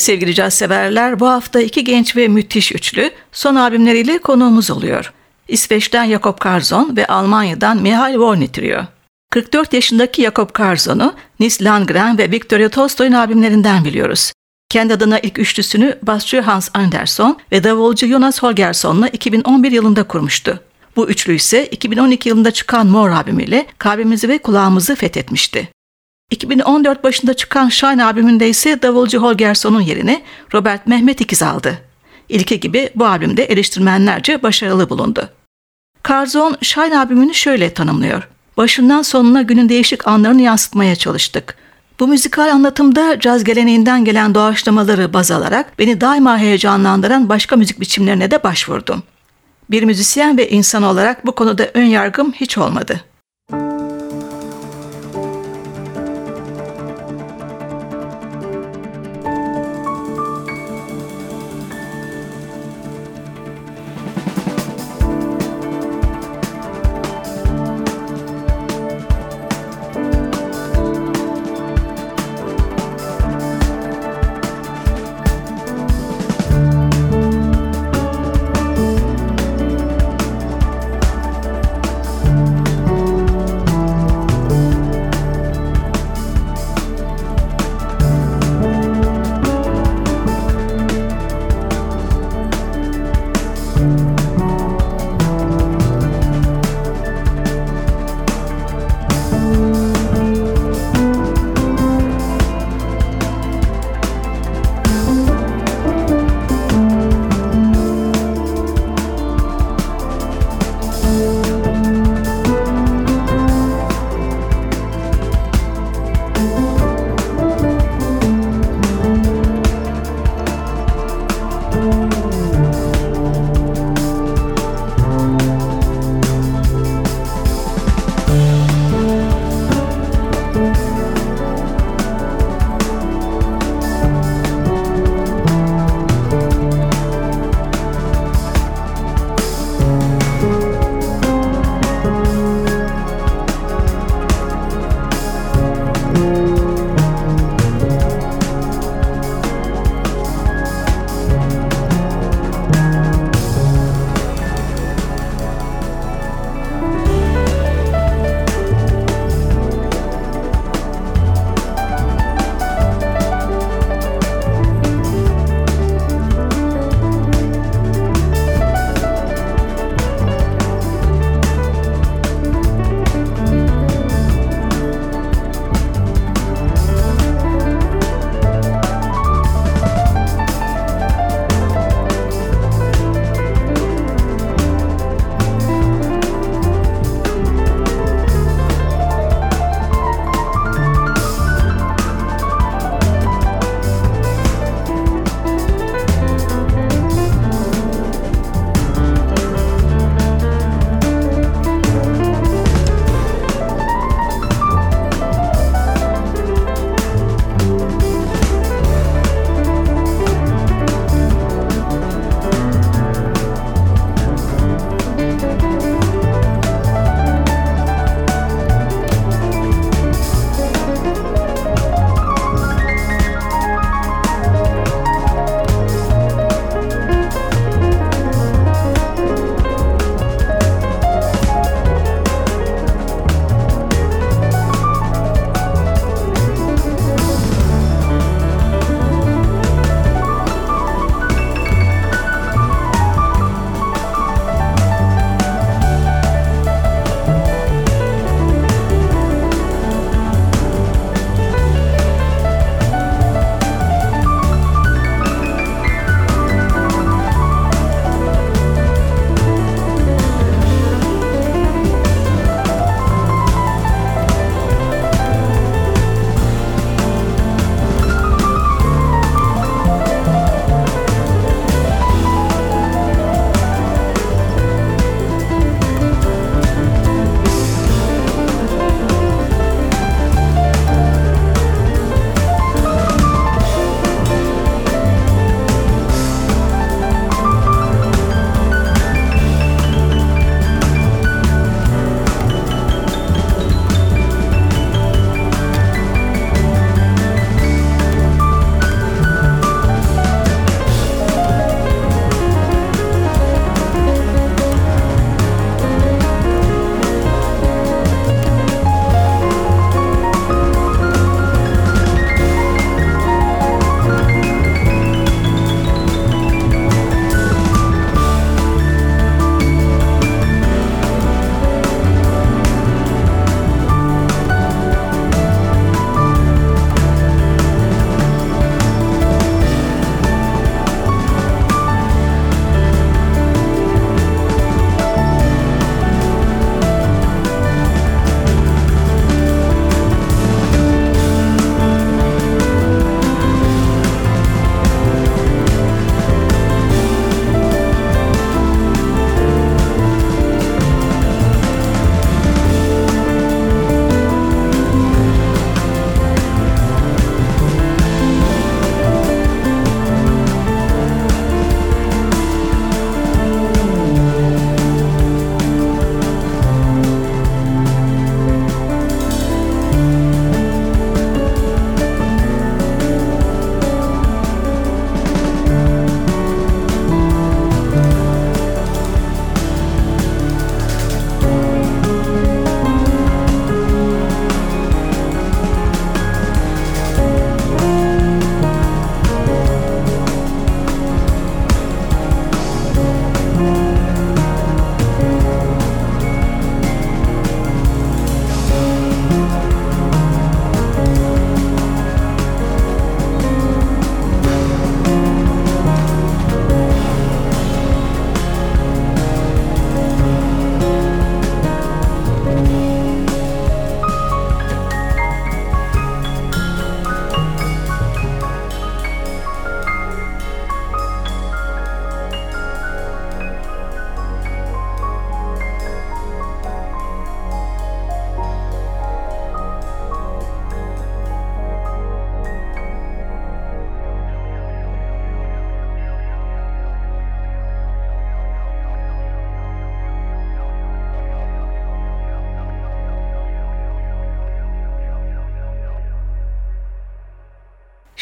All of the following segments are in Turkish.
Sevgili caz severler bu hafta iki genç ve müthiş üçlü son albümleriyle konuğumuz oluyor. İsveç'ten Jakob Karzon ve Almanya'dan Mihail Vorni Trio. 44 yaşındaki Jakob Karzon'u Nils Landgren ve Victoria Tolstoy'un albümlerinden biliyoruz. Kendi adına ilk üçlüsünü basçı Hans Andersson ve davulcu Jonas Holgersson'la 2011 yılında kurmuştu. Bu üçlü ise 2012 yılında çıkan Mor albümüyle kalbimizi ve kulağımızı fethetmişti. 2014 başında çıkan Shine albümünde ise davulcu Holgersson'un yerine Robert Mehmet İkiz aldı. İlki gibi bu albümde eleştirmenlerce başarılı bulundu. Karzon Shine albümünü şöyle tanımlıyor. Başından sonuna günün değişik anlarını yansıtmaya çalıştık. Bu müzikal anlatımda caz geleneğinden gelen doğaçlamaları baz alarak beni daima heyecanlandıran başka müzik biçimlerine de başvurdum. Bir müzisyen ve insan olarak bu konuda ön yargım hiç olmadı.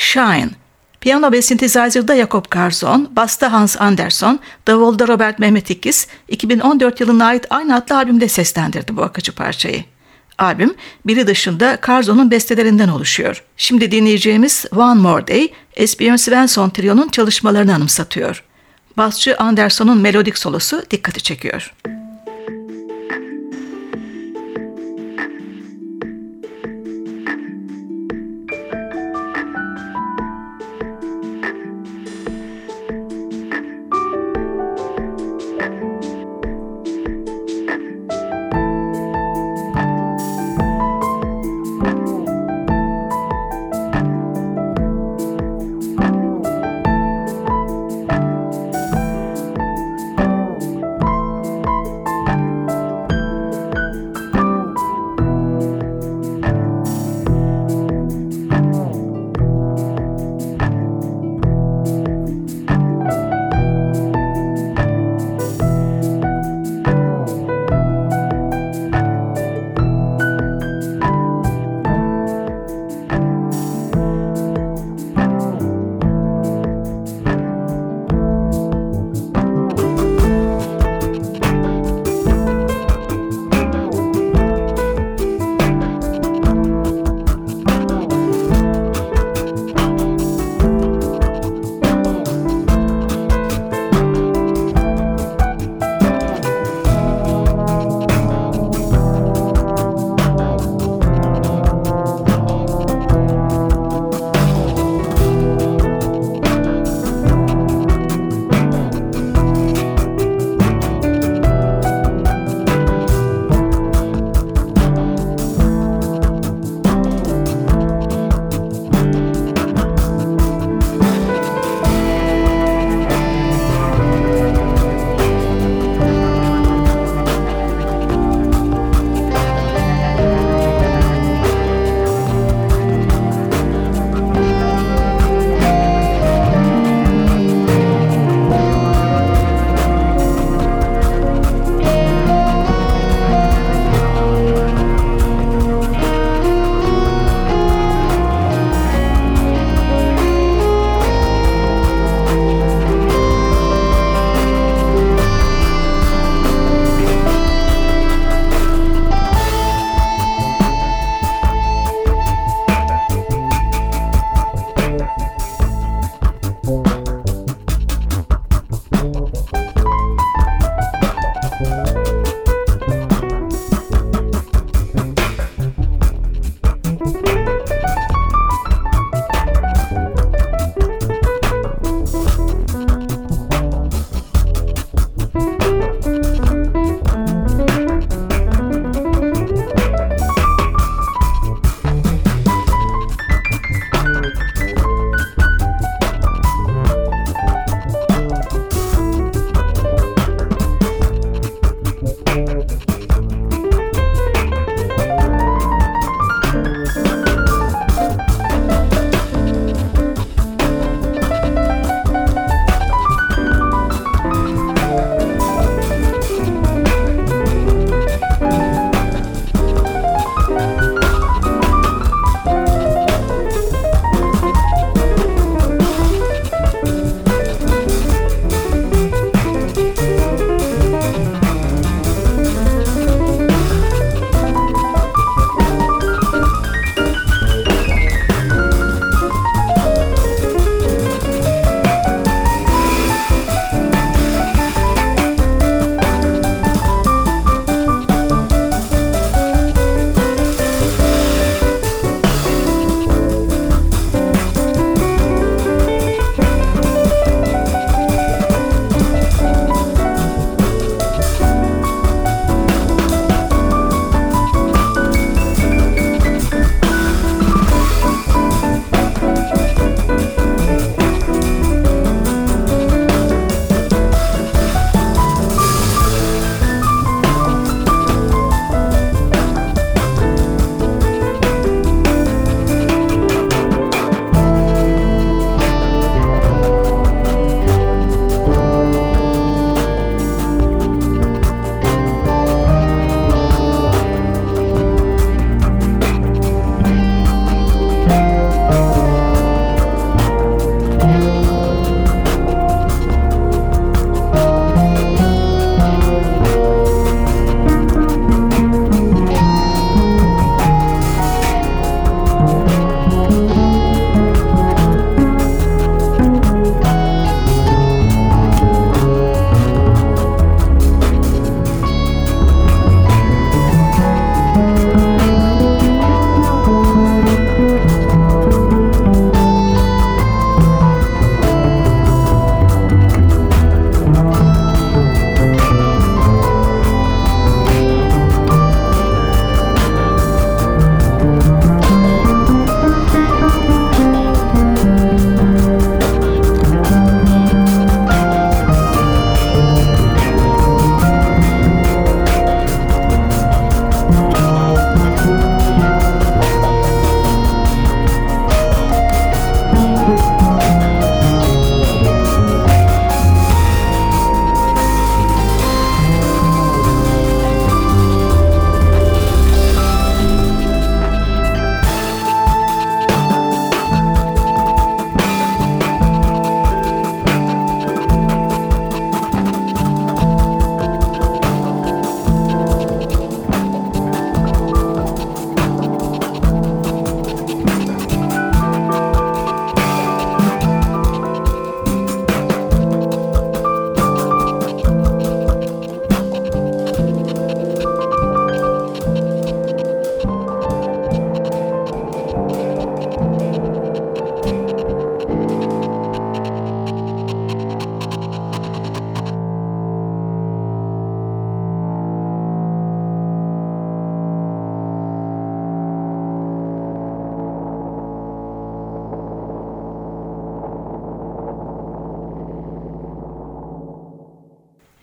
Shine. Piyano ve synthesizer'da Jakob Karzon, basta Hans Andersson, davulda Robert Mehmet İkiz, 2014 yılına ait aynı adlı albümde seslendirdi bu akıcı parçayı. Albüm, biri dışında Karzon'un bestelerinden oluşuyor. Şimdi dinleyeceğimiz One More Day, Esbjörn Svensson Trio'nun çalışmalarını anımsatıyor. Basçı Anderson'un melodik solosu dikkati çekiyor.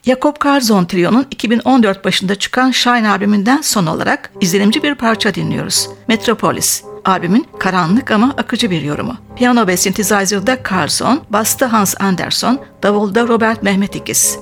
Jakob Karzon Trio'nun 2014 başında çıkan Shine albümünden son olarak izlenimci bir parça dinliyoruz. Metropolis. Albümün karanlık ama akıcı bir yorumu. Piyano ve synthesizer'da Karzon, basta Hans Anderson, davulda Robert Mehmet İkiz.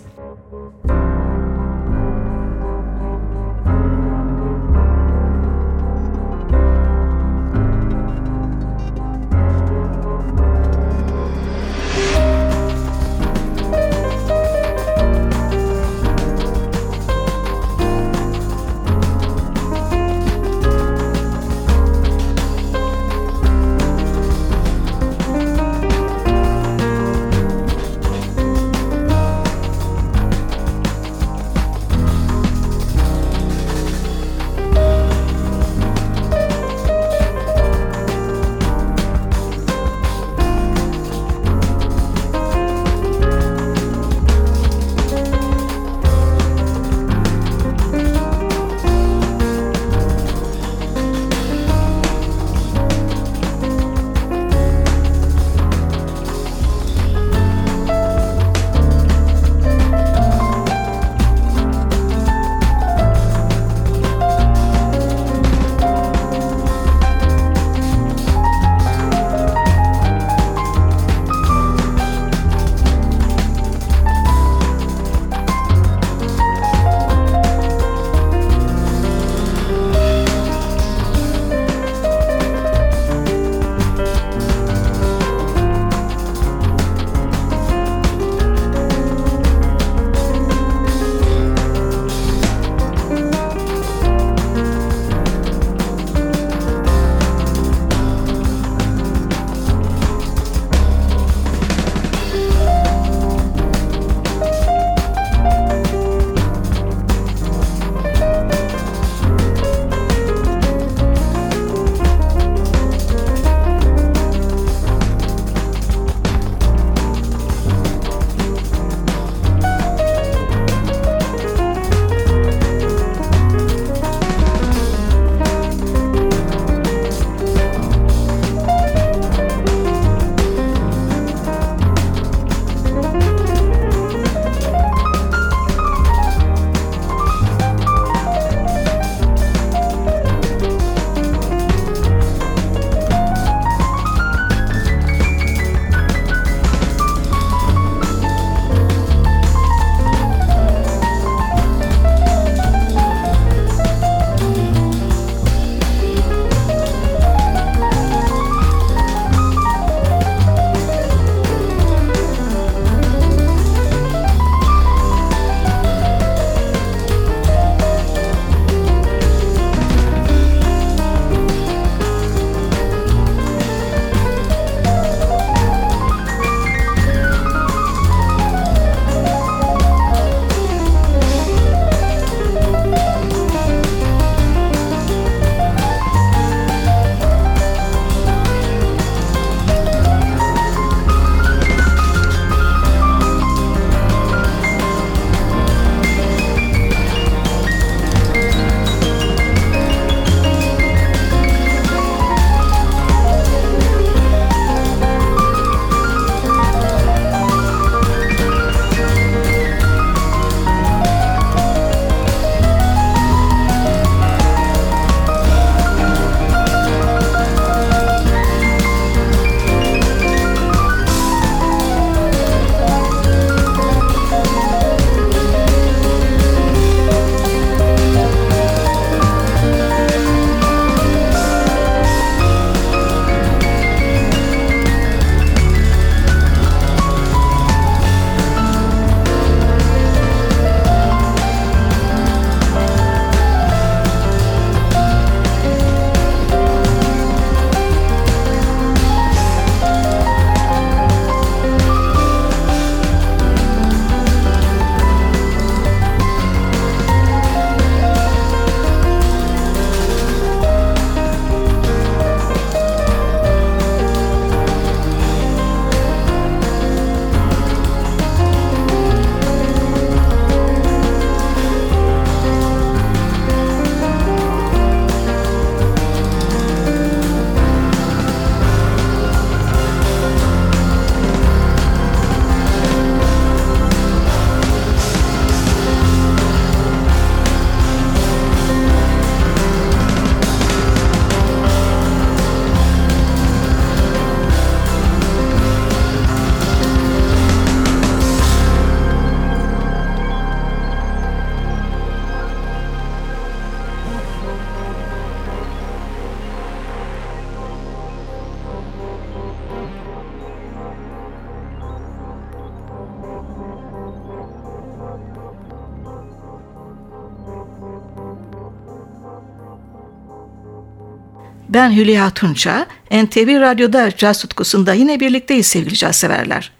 Ben Hülya Tunça, NTV Radyo'da caz tutkusunda yine birlikteyiz sevgili caz severler.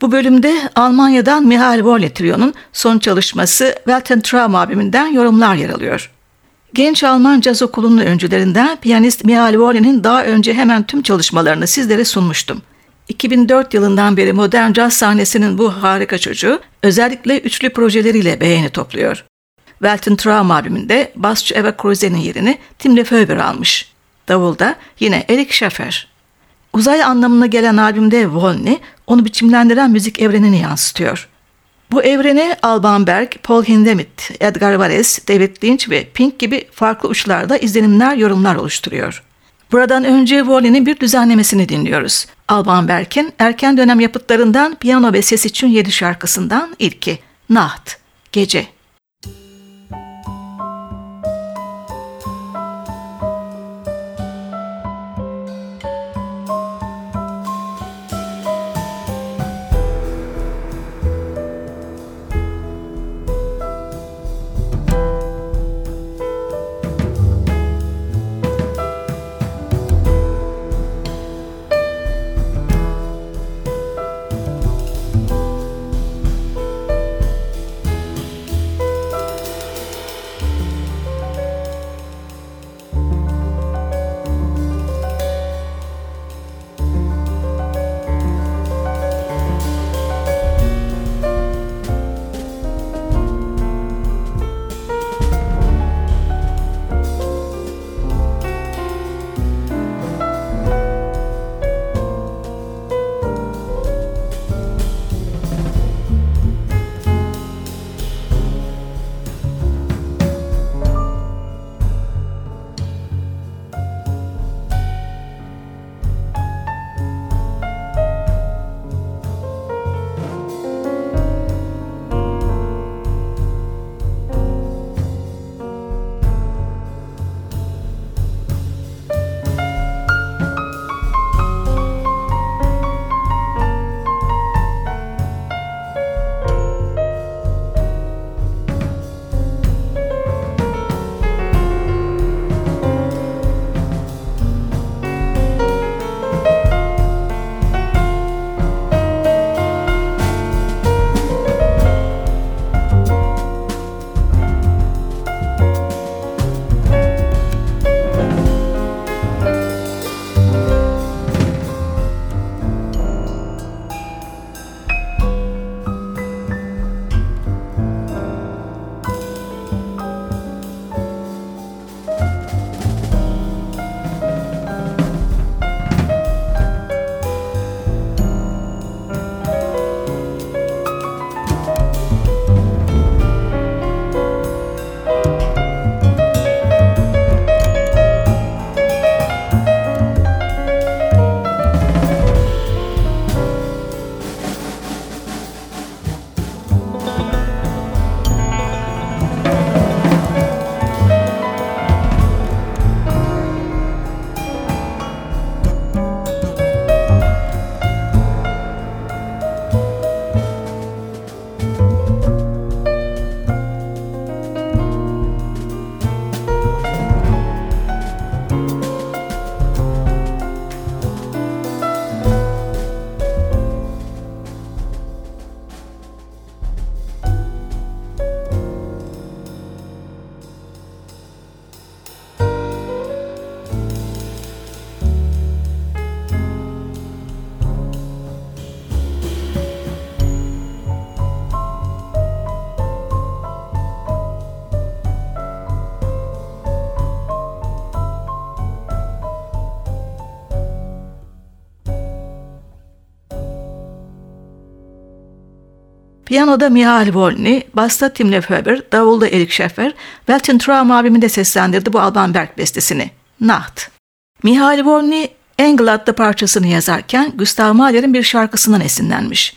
Bu bölümde Almanya'dan Mihail Worle Trio'nun son çalışması Weltentraum albümünden yorumlar yer alıyor. Genç Alman caz okulunun öncülerinden piyanist Mihail Worle'nin daha önce hemen tüm çalışmalarını sizlere sunmuştum. 2004 yılından beri modern caz sahnesinin bu harika çocuğu özellikle üçlü projeleriyle beğeni topluyor. Weltentraum albümünde basçı Eva Kruse'nin yerini Tim Lefebvre almış. Davulda yine Eric Schaffer. Uzay anlamına gelen albümde Volney onu biçimlendiren müzik evrenini yansıtıyor. Bu evreni Alban Berg, Paul Hindemith, Edgar Varese, David Lynch ve Pink gibi farklı uçlarda izlenimler, yorumlar oluşturuyor. Buradan önce Volney'nin bir düzenlemesini dinliyoruz. Alban Berg'in erken dönem yapıtlarından piyano ve ses için yedi şarkısından ilki, Nacht, Gece. Piyanoda Mihail Volny, basta Tim Lefebvre, davulda Erik Schaffer, Welten Traum abimi de seslendirdi bu Alban Berg bestesini. Nacht. Mihail Volny, Engel adlı parçasını yazarken Gustav Mahler'in bir şarkısından esinlenmiş.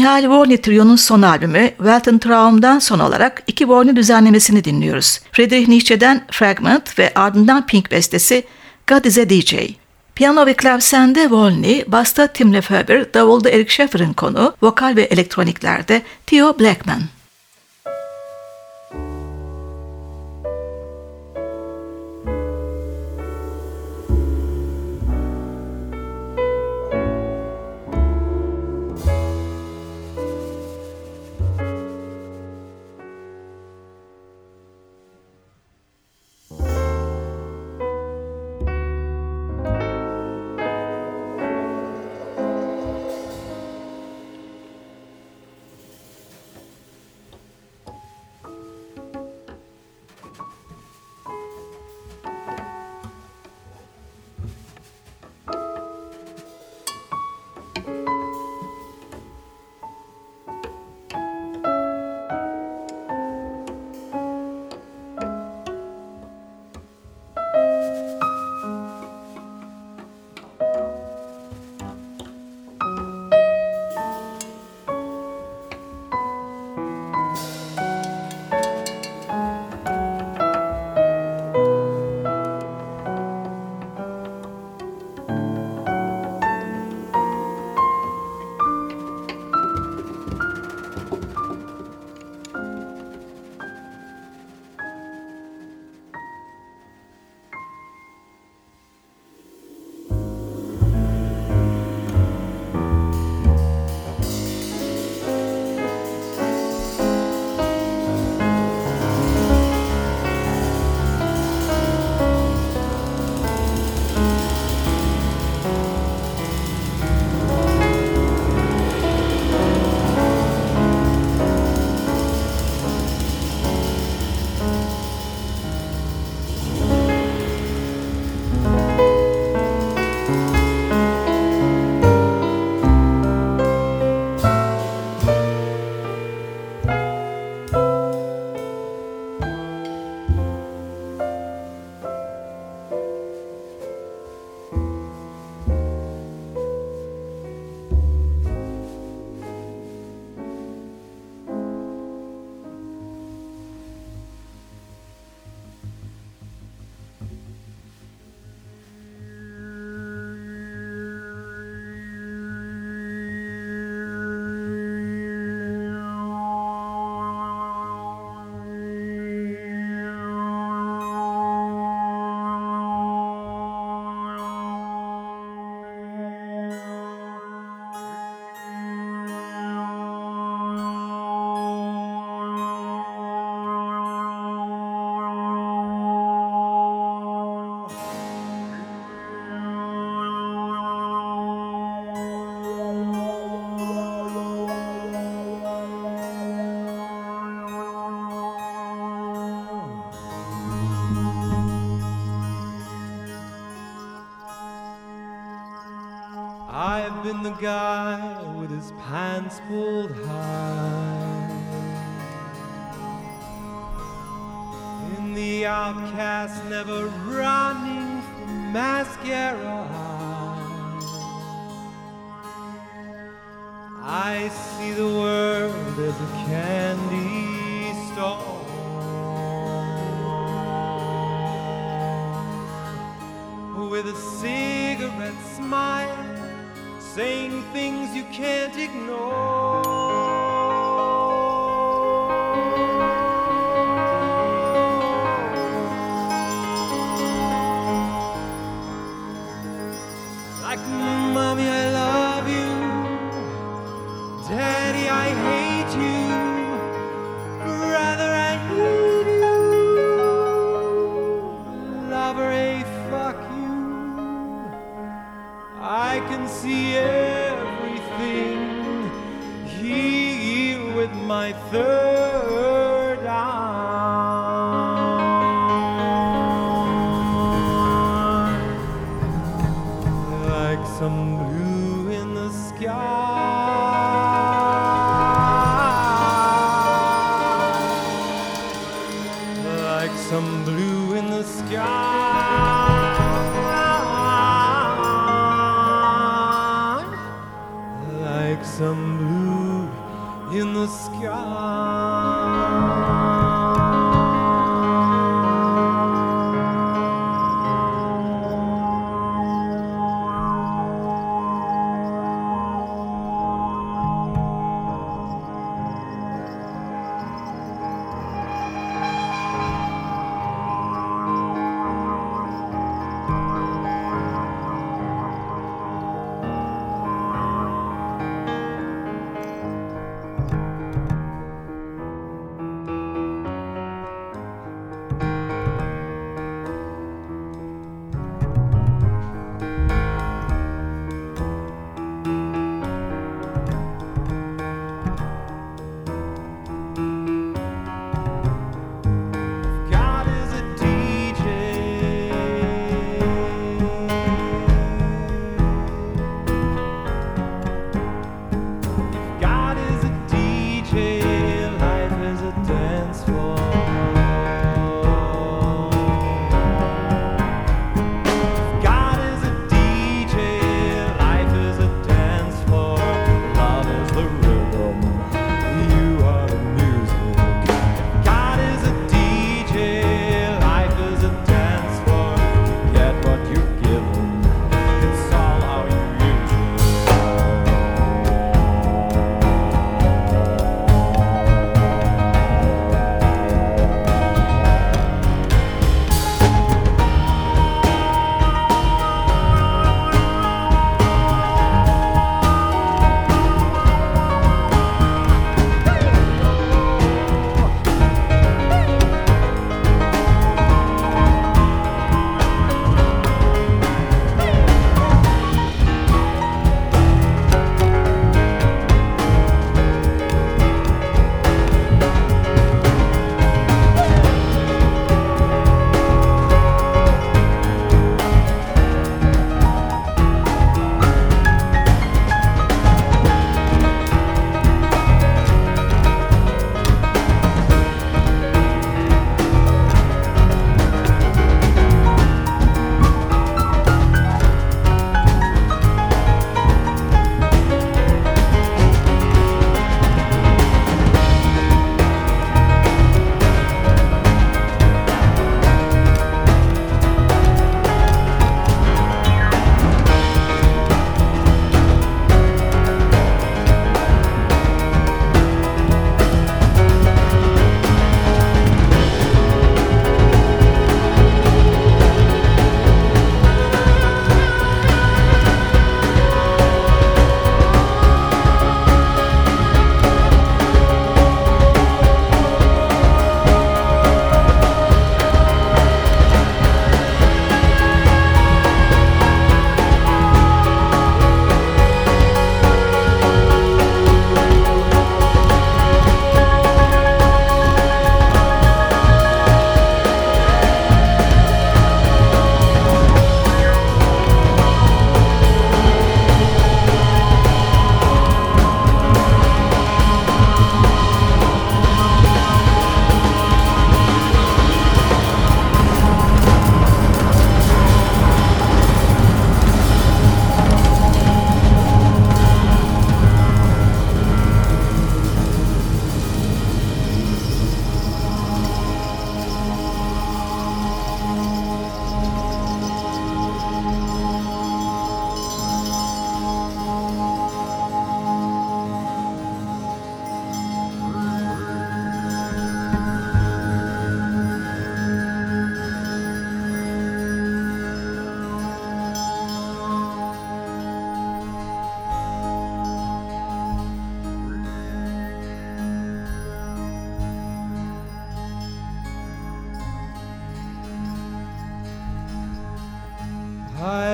Mihail Vorni Trio'nun son albümü Weltentraum'dan son olarak iki Vorni düzenlemesini dinliyoruz. Friedrich Nietzsche'den Fragment ve ardından Pink bestesi God is a DJ. Piyano ve klavsende Volney, basta Tim Lefebvre, davulda Eric Schaffer'ın konu, vokal ve elektroniklerde Theo Blackman.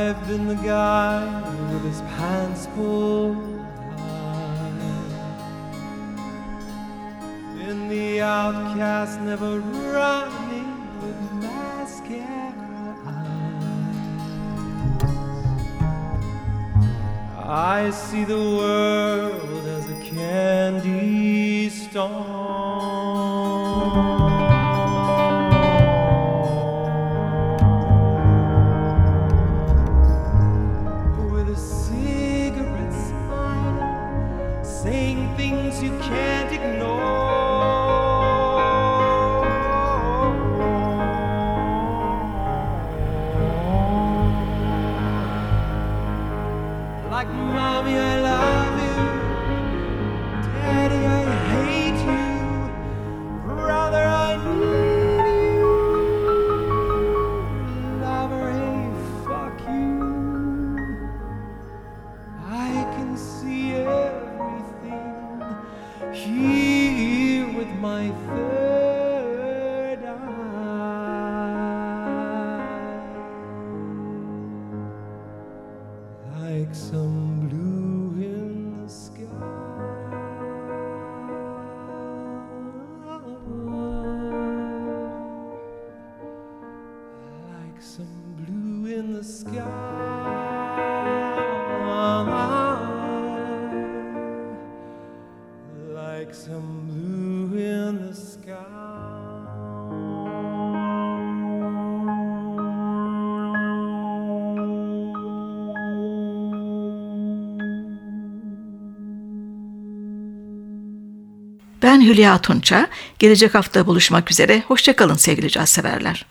I've been the guy with his pants pulled high. In the outcast, never running with mascara eyes. I see the world as a candy storm. here with my face. Hülya Tunça. Gelecek hafta buluşmak üzere. Hoşçakalın sevgili caz severler.